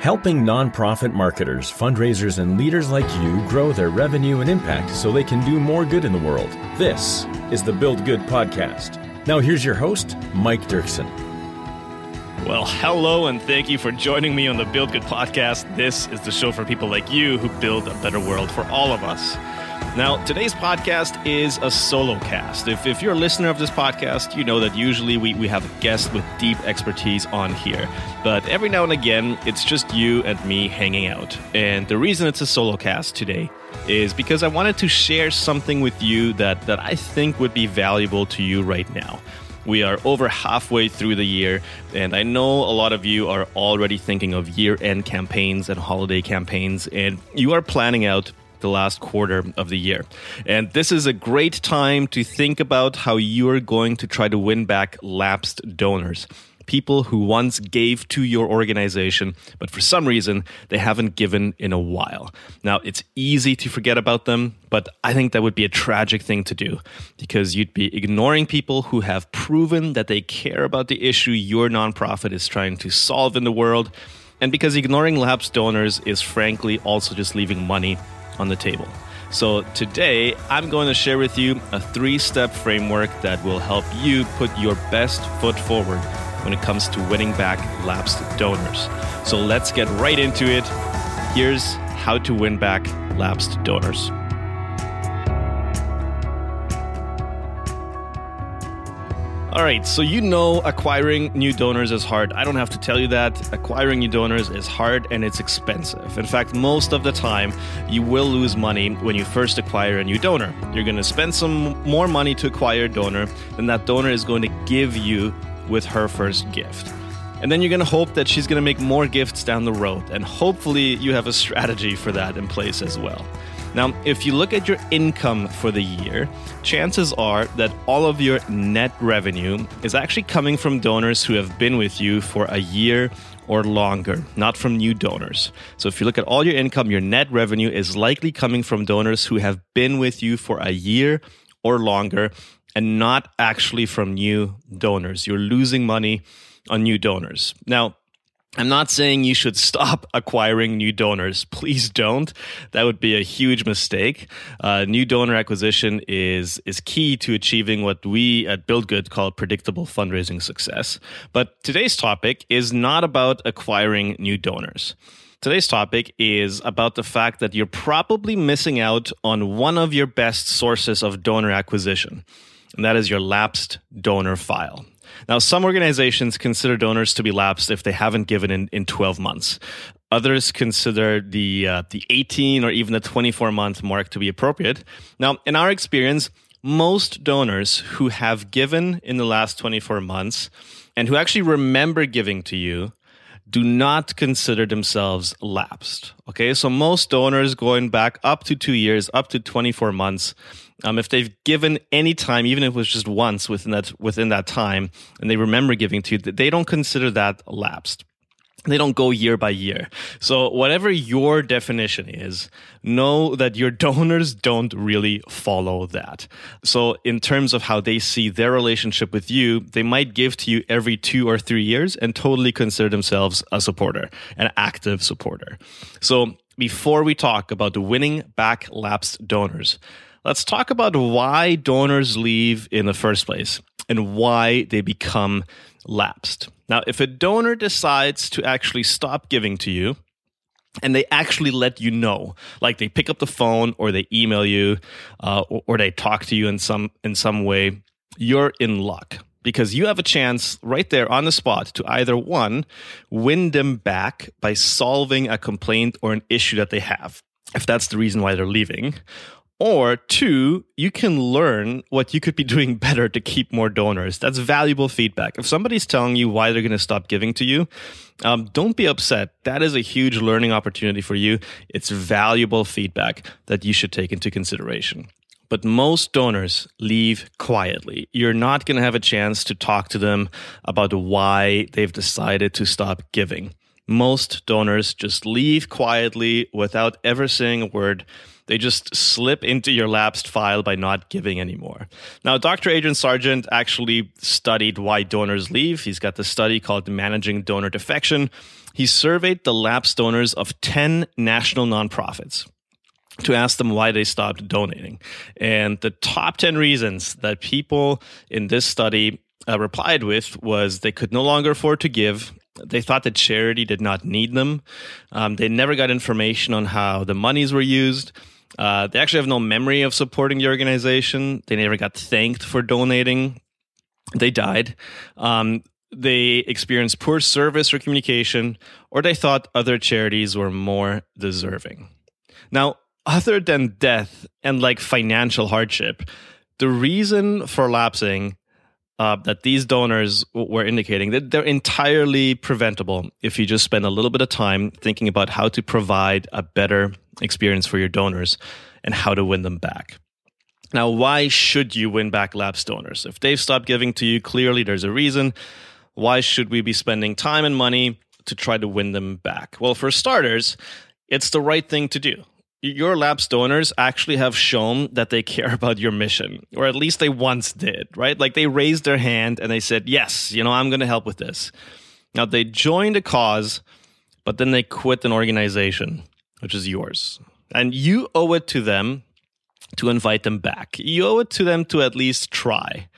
helping nonprofit marketers, fundraisers, and leaders like you grow their revenue and impact so they can do more good in the world. This is the Build Good Podcast. Now, here's your host, Mike Dirksen. Well, hello, and thank you for joining me on the Build Good Podcast. This is the show for people like you who build a better world for all of us. Now, today's podcast is a solo cast. If, if you're a listener of this podcast, you know that usually we, we have a guest with deep expertise on here. But every now and again, it's just you and me hanging out. And the reason it's a solo cast today is because I wanted to share something with you that, that I think would be valuable to you right now. We are over halfway through the year, and I know a lot of you are already thinking of year end campaigns and holiday campaigns, and you are planning out the last quarter of the year. And this is a great time to think about how you're going to try to win back lapsed donors. People who once gave to your organization, but for some reason they haven't given in a while. Now, it's easy to forget about them, but I think that would be a tragic thing to do because you'd be ignoring people who have proven that they care about the issue your nonprofit is trying to solve in the world. And because ignoring lapsed donors is frankly also just leaving money on the table. So, today I'm going to share with you a three step framework that will help you put your best foot forward when it comes to winning back lapsed donors. So, let's get right into it. Here's how to win back lapsed donors. All right, so you know acquiring new donors is hard. I don't have to tell you that. Acquiring new donors is hard and it's expensive. In fact, most of the time, you will lose money when you first acquire a new donor. You're going to spend some more money to acquire a donor than that donor is going to give you with her first gift. And then you're going to hope that she's going to make more gifts down the road. And hopefully, you have a strategy for that in place as well. Now, if you look at your income for the year, chances are that all of your net revenue is actually coming from donors who have been with you for a year or longer, not from new donors. So if you look at all your income, your net revenue is likely coming from donors who have been with you for a year or longer and not actually from new donors. You're losing money on new donors. Now, I'm not saying you should stop acquiring new donors. Please don't. That would be a huge mistake. Uh, new donor acquisition is is key to achieving what we at Build Good call predictable fundraising success. But today's topic is not about acquiring new donors. Today's topic is about the fact that you're probably missing out on one of your best sources of donor acquisition, and that is your lapsed donor file. Now, some organizations consider donors to be lapsed if they haven't given in, in 12 months. Others consider the uh, the 18 or even the 24 month mark to be appropriate. Now, in our experience, most donors who have given in the last 24 months and who actually remember giving to you do not consider themselves lapsed. Okay, so most donors going back up to two years, up to 24 months, um, if they've given any time, even if it was just once within that within that time, and they remember giving to you, they don't consider that lapsed. They don't go year by year. So whatever your definition is, know that your donors don't really follow that. So in terms of how they see their relationship with you, they might give to you every two or three years and totally consider themselves a supporter, an active supporter. So before we talk about the winning back lapsed donors, let's talk about why donors leave in the first place and why they become lapsed. Now, if a donor decides to actually stop giving to you, and they actually let you know, like they pick up the phone or they email you uh, or, or they talk to you in some in some way, you're in luck because you have a chance right there on the spot to either one win them back by solving a complaint or an issue that they have if that's the reason why they're leaving or two, you can learn what you could be doing better to keep more donors. That's valuable feedback. If somebody's telling you why they're going to stop giving to you, um, don't be upset. That is a huge learning opportunity for you. It's valuable feedback that you should take into consideration. But most donors leave quietly. You're not going to have a chance to talk to them about why they've decided to stop giving. Most donors just leave quietly without ever saying a word They just slip into your lapsed file by not giving anymore. Now, Dr. Adrian Sargeant actually studied why donors leave. He's got the study called Managing Donor Defection. He surveyed the lapsed donors of 10 national nonprofits to ask them why they stopped donating. And the top 10 reasons that people in this study uh, replied with was they could no longer afford to give. They thought that charity did not need them. Um, they never got information on how the monies were used. Uh, they actually have no memory of supporting the organization. They never got thanked for donating. They died. Um, they experienced poor service or communication, or they thought other charities were more deserving. Now, other than death and like financial hardship, the reason for lapsing uh, that these donors were indicating that they're entirely preventable if you just spend a little bit of time thinking about how to provide a better experience for your donors and how to win them back. Now, why should you win back lapsed donors? If they've stopped giving to you, clearly there's a reason. Why should we be spending time and money to try to win them back? Well, for starters, it's the right thing to do your lapsed donors actually have shown that they care about your mission, or at least they once did, right? Like they raised their hand and they said, Yes, you know, I'm going to help with this. Now they joined a cause, but then they quit an organization, which is yours. And you owe it to them to invite them back. You owe it to them to at least try.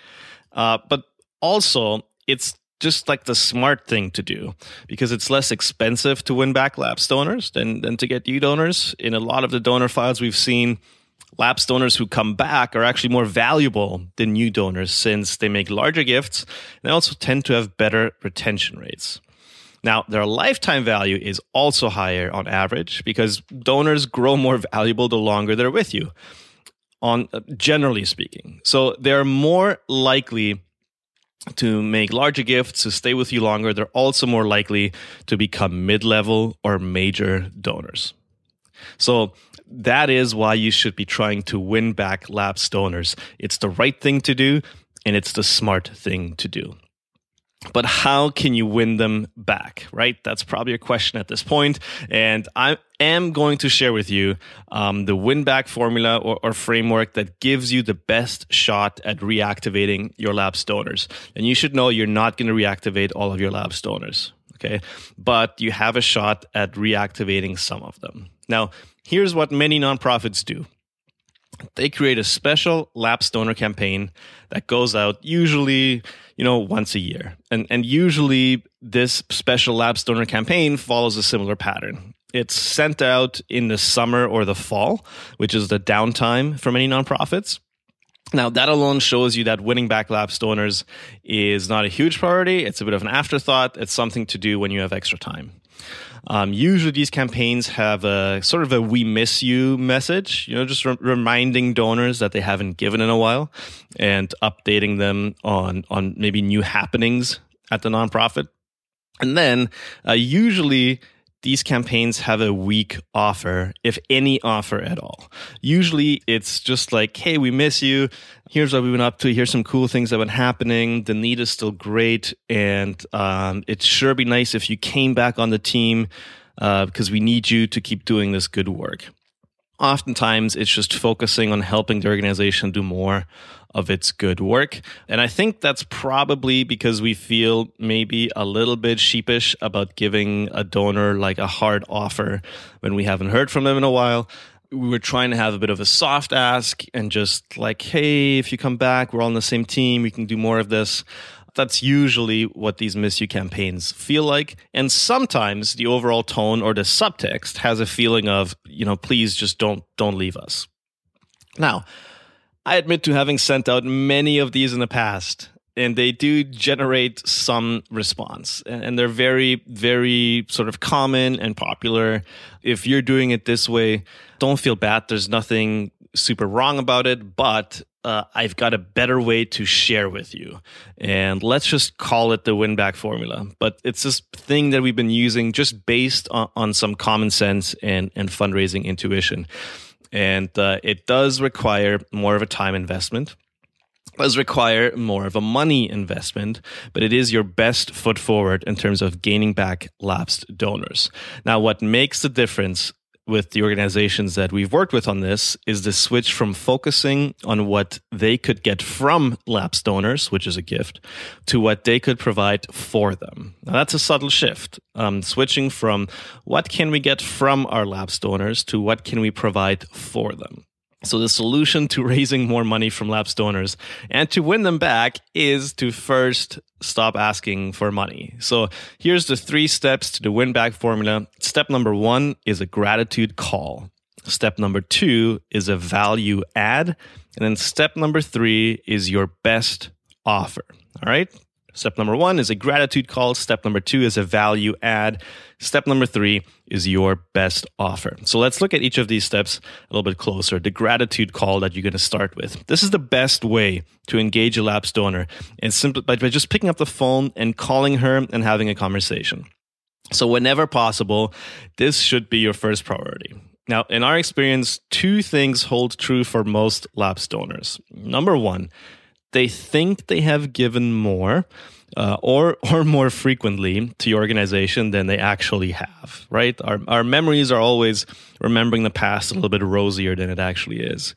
Uh, but also, it's just like the smart thing to do because it's less expensive to win back lapsed donors than, than to get new donors. In a lot of the donor files we've seen, lapsed donors who come back are actually more valuable than new donors since they make larger gifts and they also tend to have better retention rates. Now, their lifetime value is also higher on average because donors grow more valuable the longer they're with you. On uh, generally speaking, so they're more likely to make larger gifts, to stay with you longer, they're also more likely to become mid level or major donors. So, that is why you should be trying to win back lapsed donors. It's the right thing to do, and it's the smart thing to do but how can you win them back right? That's probably a question at this point. And i am going to share with you um, the win back formula or, or, framework that gives you the best shot at reactivating your lapsed donors and you should know you're not going to reactivate all of your lapsed donors okay? But you have a shot at reactivating some of them. Now here's what many nonprofits do they create a special lapsed donor campaign that goes out usually you know, once a year. And and usually this special lapsed donor campaign follows a similar pattern. It's sent out in the summer or the fall, which is the downtime for many nonprofits. Now, that alone shows you that winning back lapsed donors is not a huge priority. It's a bit of an afterthought. It's something to do when you have extra time. Um, usually, these campaigns have a sort of a "we miss you" message. You know, just re- reminding donors that they haven't given in a while, and updating them on on maybe new happenings at the nonprofit. And then, uh, usually, these campaigns have a weak offer, if any offer at all. Usually it's just like, hey, we miss you. Here's what we've been up to. Here's some cool things that have been happening. The need is still great. And um, it'd sure be nice if you came back on the team uh, because we need you to keep doing this good work. Oftentimes, it's just focusing on helping the organization do more of its good work. And I think that's probably because we feel maybe a little bit sheepish about giving a donor like a hard offer when we haven't heard from them in a while. We were trying to have a bit of a soft ask and just like, hey, if you come back, we're all on the same team, we can do more of this. That's usually what these miss you campaigns feel like. And sometimes the overall tone or the subtext has a feeling of, you know, please just don't don't leave us. Now, I admit to having sent out many of these in the past, and they do generate some response. And they're very, very sort of common and popular. If you're doing it this way, don't feel bad. There's nothing super wrong about it, but uh, I've got a better way to share with you. And let's just call it the win back formula. But it's this thing that we've been using just based on, on some common sense and, and fundraising intuition and uh, it does require more of a time investment does require more of a money investment, but it is your best foot forward in terms of gaining back lapsed donors. Now, what makes the difference with the organizations that we've worked with on this is the switch from focusing on what they could get from lapsed donors, which is a gift, to what they could provide for them. Now, that's a subtle shift. Um, switching from what can we get from our lapsed donors to what can we provide for them. So the solution to raising more money from lapsed donors and to win them back is to first stop asking for money. So here's the three steps to the win back formula. Step number one is a gratitude call. Step number two is a value add. And then step number three is your best offer. All right. Step number one is a gratitude call. Step number two is a value add. Step number three is your best offer. So let's look at each of these steps a little bit closer. The gratitude call that you're going to start with. This is the best way to engage a lapsed donor and simply by just picking up the phone and calling her and having a conversation. So whenever possible, this should be your first priority. Now, in our experience, two things hold true for most lapsed donors. Number one, they think they have given more uh, or or more frequently to your organization than they actually have right? Our, our memories are always remembering the past a little bit rosier than it actually is.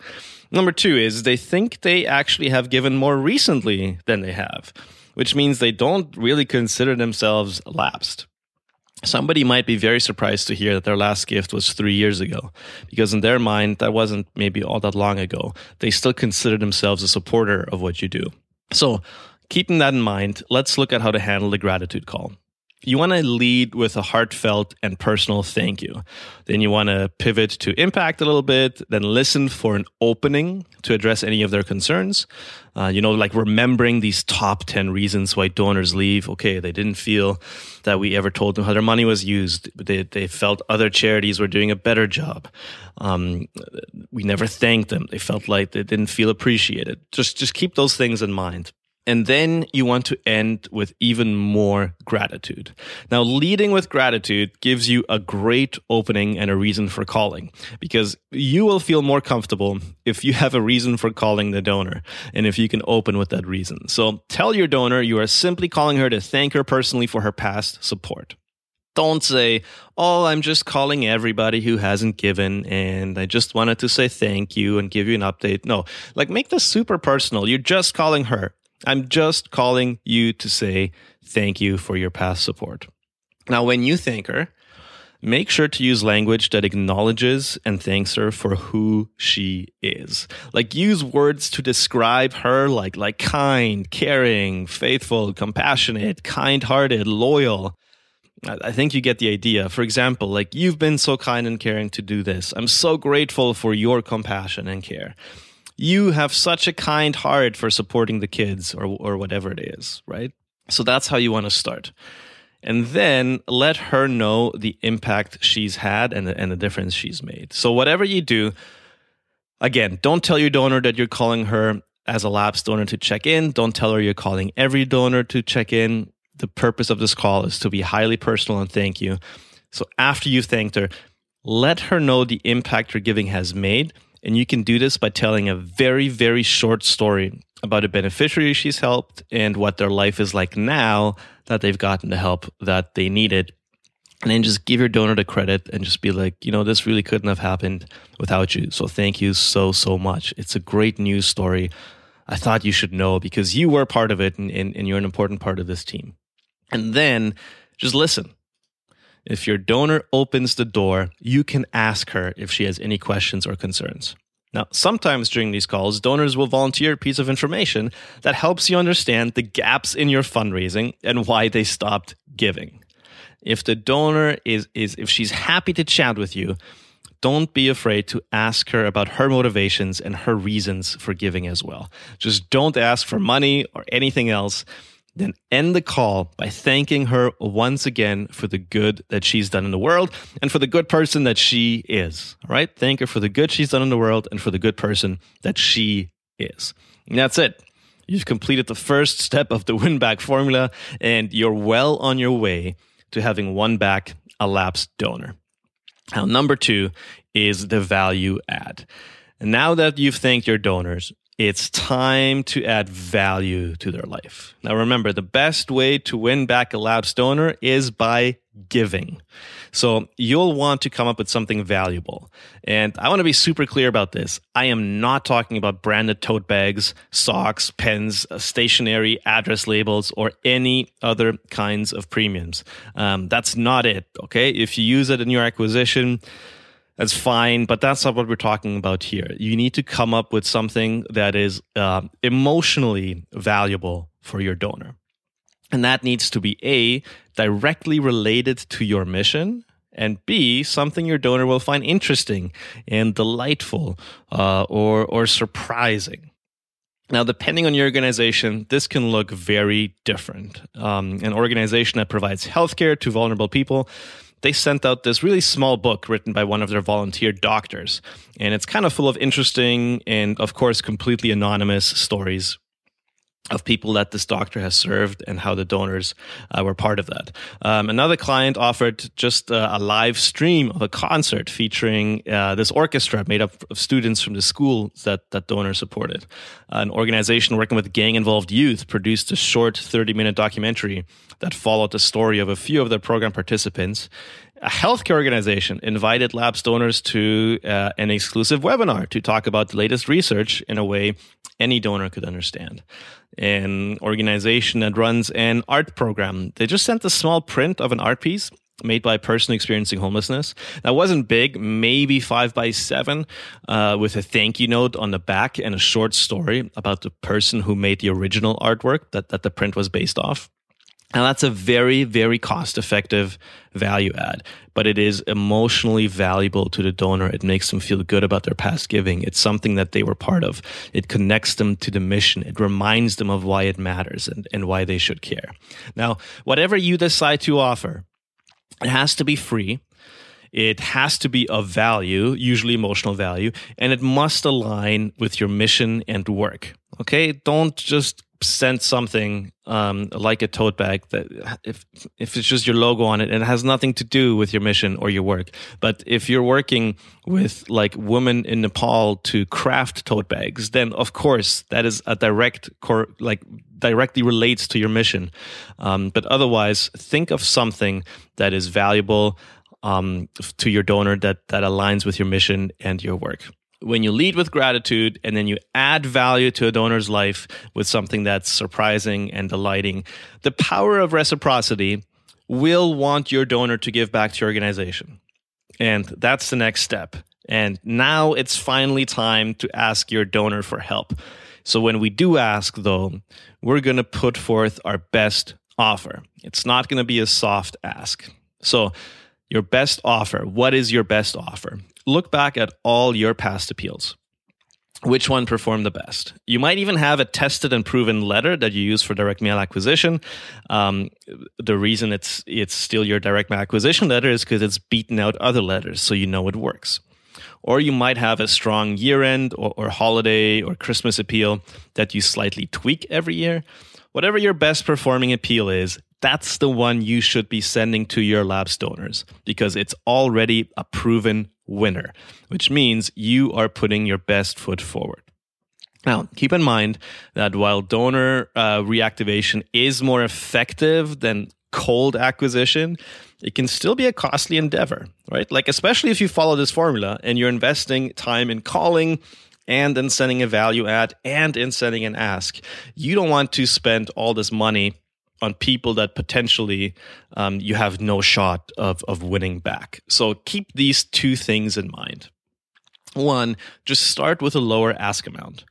Number two is they think they actually have given more recently than they have which means they don't really consider themselves lapsed somebody might be very surprised to hear that their last gift was three years ago, because in their mind, that wasn't maybe all that long ago. They still consider themselves a supporter of what you do. So, keeping that in mind, let's look at how to handle the gratitude call you want to lead with a heartfelt and personal thank you. Then you want to pivot to impact a little bit, then listen for an opening to address any of their concerns. Uh, you know, like remembering these top 10 reasons why donors leave. Okay, they didn't feel that we ever told them how their money was used. They, they felt other charities were doing a better job. Um, we never thanked them. They felt like they didn't feel appreciated. Just, just keep those things in mind. And then you want to end with even more gratitude. Now, leading with gratitude gives you a great opening and a reason for calling because you will feel more comfortable if you have a reason for calling the donor and if you can open with that reason. So tell your donor you are simply calling her to thank her personally for her past support. Don't say, Oh, I'm just calling everybody who hasn't given and I just wanted to say thank you and give you an update. No, like make this super personal. You're just calling her I'm just calling you to say thank you for your past support. Now, when you thank her, make sure to use language that acknowledges and thanks her for who she is. Like use words to describe her like like kind, caring, faithful, compassionate, kind-hearted, loyal. I think you get the idea. For example, like you've been so kind and caring to do this. I'm so grateful for your compassion and care you have such a kind heart for supporting the kids or, or whatever it is, right? So that's how you want to start. And then let her know the impact she's had and the, and the difference she's made. So, whatever you do, again, don't tell your donor that you're calling her as a lapsed donor to check in. Don't tell her you're calling every donor to check in. The purpose of this call is to be highly personal and thank you. So, after you've thanked her, let her know the impact your giving has made and you can do this by telling a very, very short story about a beneficiary she's helped and what their life is like now that they've gotten the help that they needed. And then just give your donor the credit and just be like, you know, this really couldn't have happened without you. So thank you so, so much. It's a great news story. I thought you should know because you were part of it and, and, and you're an important part of this team. And then just listen if your donor opens the door, you can ask her if she has any questions or concerns. Now, sometimes during these calls, donors will volunteer a piece of information that helps you understand the gaps in your fundraising and why they stopped giving. If the donor is, is if she's happy to chat with you, don't be afraid to ask her about her motivations and her reasons for giving as well. Just don't ask for money or anything else then end the call by thanking her once again for the good that she's done in the world and for the good person that she is. Right? Thank her for the good she's done in the world and for the good person that she is. And that's it. You've completed the first step of the win back formula and you're well on your way to having won back a lapsed donor. Now, number two is the value add. And now that you've thanked your donors, it's time to add value to their life. Now, remember, the best way to win back a lapsed donor is by giving. So you'll want to come up with something valuable. And I want to be super clear about this. I am not talking about branded tote bags, socks, pens, uh, stationery, address labels, or any other kinds of premiums. Um, that's not it. Okay. If you use it in your acquisition, that's fine, but that's not what we're talking about here. You need to come up with something that is uh, emotionally valuable for your donor. And that needs to be A, directly related to your mission, and B, something your donor will find interesting and delightful uh, or, or surprising. Now, depending on your organization, this can look very different. Um, an organization that provides healthcare to vulnerable people, they sent out this really small book written by one of their volunteer doctors. And it's kind of full of interesting and, of course, completely anonymous stories of people that this doctor has served and how the donors uh, were part of that. Um, another client offered just uh, a live stream of a concert featuring uh, this orchestra made up of students from the school that that donor supported. An organization working with gang involved youth produced a short 30 minute documentary that followed the story of a few of their program participants a healthcare organization invited lapsed donors to uh, an exclusive webinar to talk about the latest research in a way any donor could understand. An organization that runs an art program, they just sent a small print of an art piece made by a person experiencing homelessness. That wasn't big, maybe five by seven, uh, with a thank you note on the back and a short story about the person who made the original artwork that, that the print was based off. And that's a very, very cost effective value add, but it is emotionally valuable to the donor. It makes them feel good about their past giving. It's something that they were part of. It connects them to the mission. It reminds them of why it matters and, and why they should care. Now, whatever you decide to offer, it has to be free. It has to be of value, usually emotional value, and it must align with your mission and work. Okay. Don't just send something um, like a tote bag that if if it's just your logo on it and it has nothing to do with your mission or your work. But if you're working with like women in Nepal to craft tote bags, then of course that is a direct core like directly relates to your mission. Um, but otherwise, think of something that is valuable um, to your donor that that aligns with your mission and your work when you lead with gratitude and then you add value to a donor's life with something that's surprising and delighting, the power of reciprocity will want your donor to give back to your organization. And that's the next step. And now it's finally time to ask your donor for help. So when we do ask, though, we're going to put forth our best offer. It's not going to be a soft ask. So, your best offer. What is your best offer? Look back at all your past appeals. Which one performed the best? You might even have a tested and proven letter that you use for direct mail acquisition. Um, the reason it's it's still your direct mail acquisition letter is because it's beaten out other letters, so you know it works. Or you might have a strong year end or, or holiday or Christmas appeal that you slightly tweak every year. Whatever your best performing appeal is, that's the one you should be sending to your lapsed donors because it's already a proven winner, which means you are putting your best foot forward. Now, keep in mind that while donor uh, reactivation is more effective than cold acquisition, it can still be a costly endeavor, right? Like, especially if you follow this formula and you're investing time in calling and in sending a value add and in sending an ask. You don't want to spend all this money on people that potentially um, you have no shot of, of winning back. So keep these two things in mind. One, just start with a lower ask amount.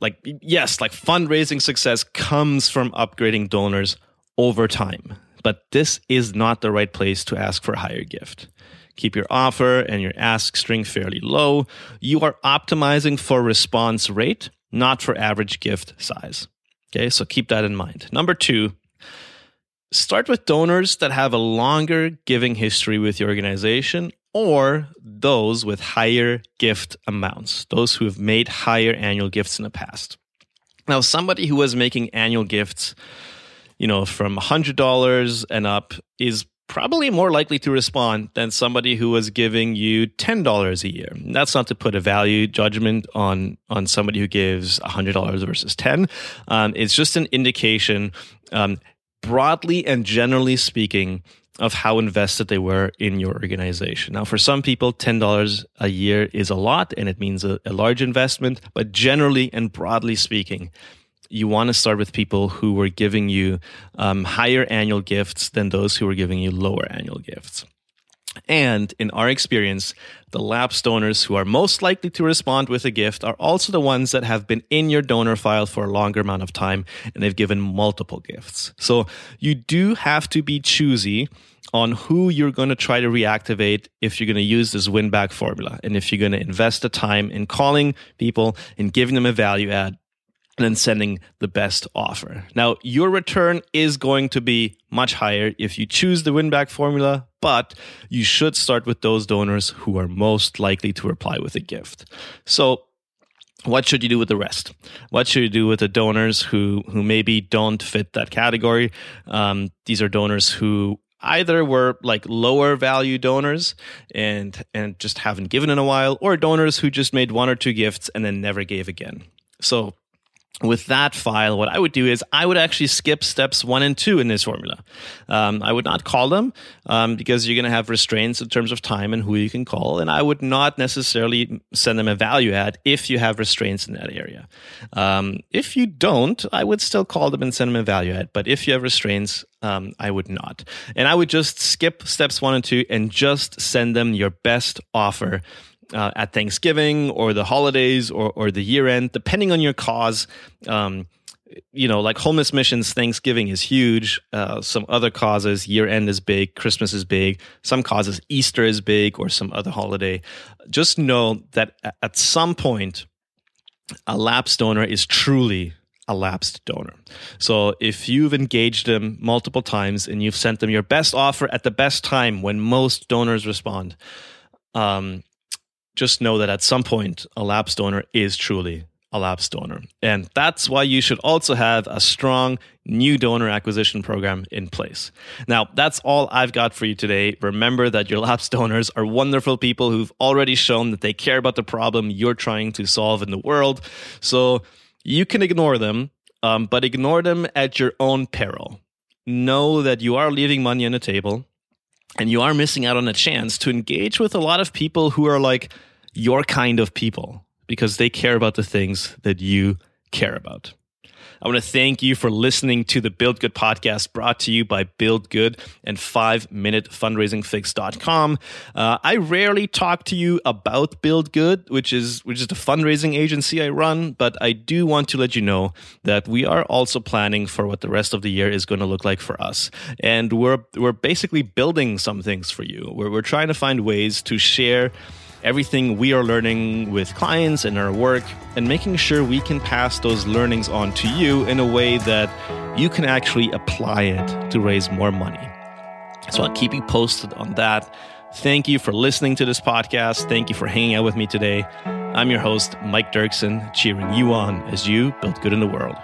Like, yes, like fundraising success comes from upgrading donors over time, but this is not the right place to ask for a higher gift. Keep your offer and your ask string fairly low. You are optimizing for response rate, not for average gift size. Okay, so keep that in mind. Number two, start with donors that have a longer giving history with your organization or those with higher gift amounts, those who have made higher annual gifts in the past. Now, somebody who was making annual gifts, you know, from $100 and up is probably more likely to respond than somebody who was giving you $10 a year. That's not to put a value judgment on on somebody who gives $100 versus 10. Um, it's just an indication um, broadly and generally speaking, of how invested they were in your organization. Now, for some people, $10 a year is a lot and it means a, a large investment, but generally and broadly speaking, you want to start with people who were giving you um, higher annual gifts than those who were giving you lower annual gifts. And in our experience, the lapsed donors who are most likely to respond with a gift are also the ones that have been in your donor file for a longer amount of time and they've given multiple gifts. So you do have to be choosy on who you're going to try to reactivate if you're going to use this win back formula and if you're going to invest the time in calling people and giving them a value add and then sending the best offer. Now, your return is going to be much higher if you choose the win back formula, but you should start with those donors who are most likely to reply with a gift. So, what should you do with the rest? What should you do with the donors who who maybe don't fit that category? Um, these are donors who either were like lower value donors and and just haven't given in a while, or donors who just made one or two gifts and then never gave again. So with that file, what I would do is I would actually skip steps one and two in this formula. Um, I would not call them um, because you're going to have restraints in terms of time and who you can call. And I would not necessarily send them a value add if you have restraints in that area. Um, if you don't, I would still call them and send them a value add. But if you have restraints, um, I would not. And I would just skip steps one and two and just send them your best offer uh, at Thanksgiving or the holidays or, or the year end, depending on your cause. Um, you know, like homeless missions, Thanksgiving is huge. Uh, some other causes, year end is big, Christmas is big. Some causes, Easter is big, or some other holiday. Just know that at some point, a lapsed donor is truly a lapsed donor. So if you've engaged them multiple times and you've sent them your best offer at the best time when most donors respond, um, just know that at some point, a lapsed donor is truly a lapsed donor. And that's why you should also have a strong new donor acquisition program in place. Now, that's all I've got for you today. Remember that your lapsed donors are wonderful people who've already shown that they care about the problem you're trying to solve in the world. So you can ignore them, um, but ignore them at your own peril. Know that you are leaving money on the table and you are missing out on a chance to engage with a lot of people who are like your kind of people because they care about the things that you care about. I want to thank you for listening to the Build Good podcast brought to you by Build Good and 5minutefundraisingfix.com. Uh, I rarely talk to you about Build Good, which is which is the fundraising agency I run, but I do want to let you know that we are also planning for what the rest of the year is going to look like for us. And we're we're basically building some things for you. We're we're trying to find ways to share everything we are learning with clients and our work, and making sure we can pass those learnings on to you in a way that you can actually apply it to raise more money. So I'll keep you posted on that. Thank you for listening to this podcast. Thank you for hanging out with me today. I'm your host, Mike Dirksen, cheering you on as you build good in the world.